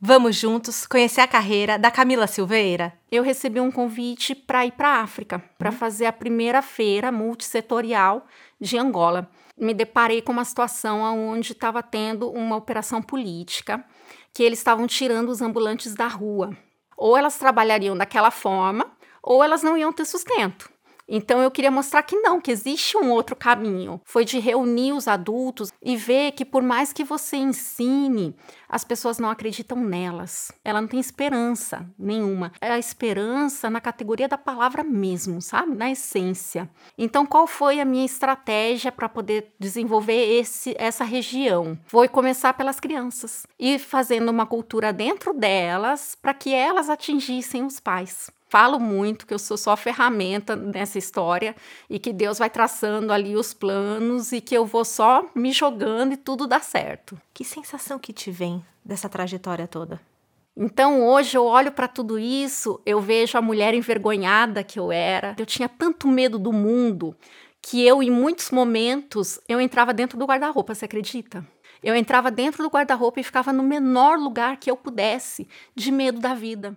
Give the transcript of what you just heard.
Vamos juntos conhecer a carreira da Camila Silveira? Eu recebi um convite para ir para a África, para fazer a primeira feira multissetorial de Angola. Me deparei com uma situação onde estava tendo uma operação política, que eles estavam tirando os ambulantes da rua. Ou elas trabalhariam daquela forma, ou elas não iam ter sustento. Então eu queria mostrar que não, que existe um outro caminho. Foi de reunir os adultos e ver que por mais que você ensine, as pessoas não acreditam nelas. Ela não tem esperança nenhuma. É a esperança na categoria da palavra mesmo, sabe? Na essência. Então qual foi a minha estratégia para poder desenvolver esse, essa região? Foi começar pelas crianças e fazendo uma cultura dentro delas para que elas atingissem os pais falo muito que eu sou só ferramenta nessa história e que Deus vai traçando ali os planos e que eu vou só me jogando e tudo dá certo. Que sensação que te vem dessa trajetória toda? Então hoje eu olho para tudo isso, eu vejo a mulher envergonhada que eu era. Eu tinha tanto medo do mundo que eu em muitos momentos eu entrava dentro do guarda-roupa, você acredita? Eu entrava dentro do guarda-roupa e ficava no menor lugar que eu pudesse, de medo da vida.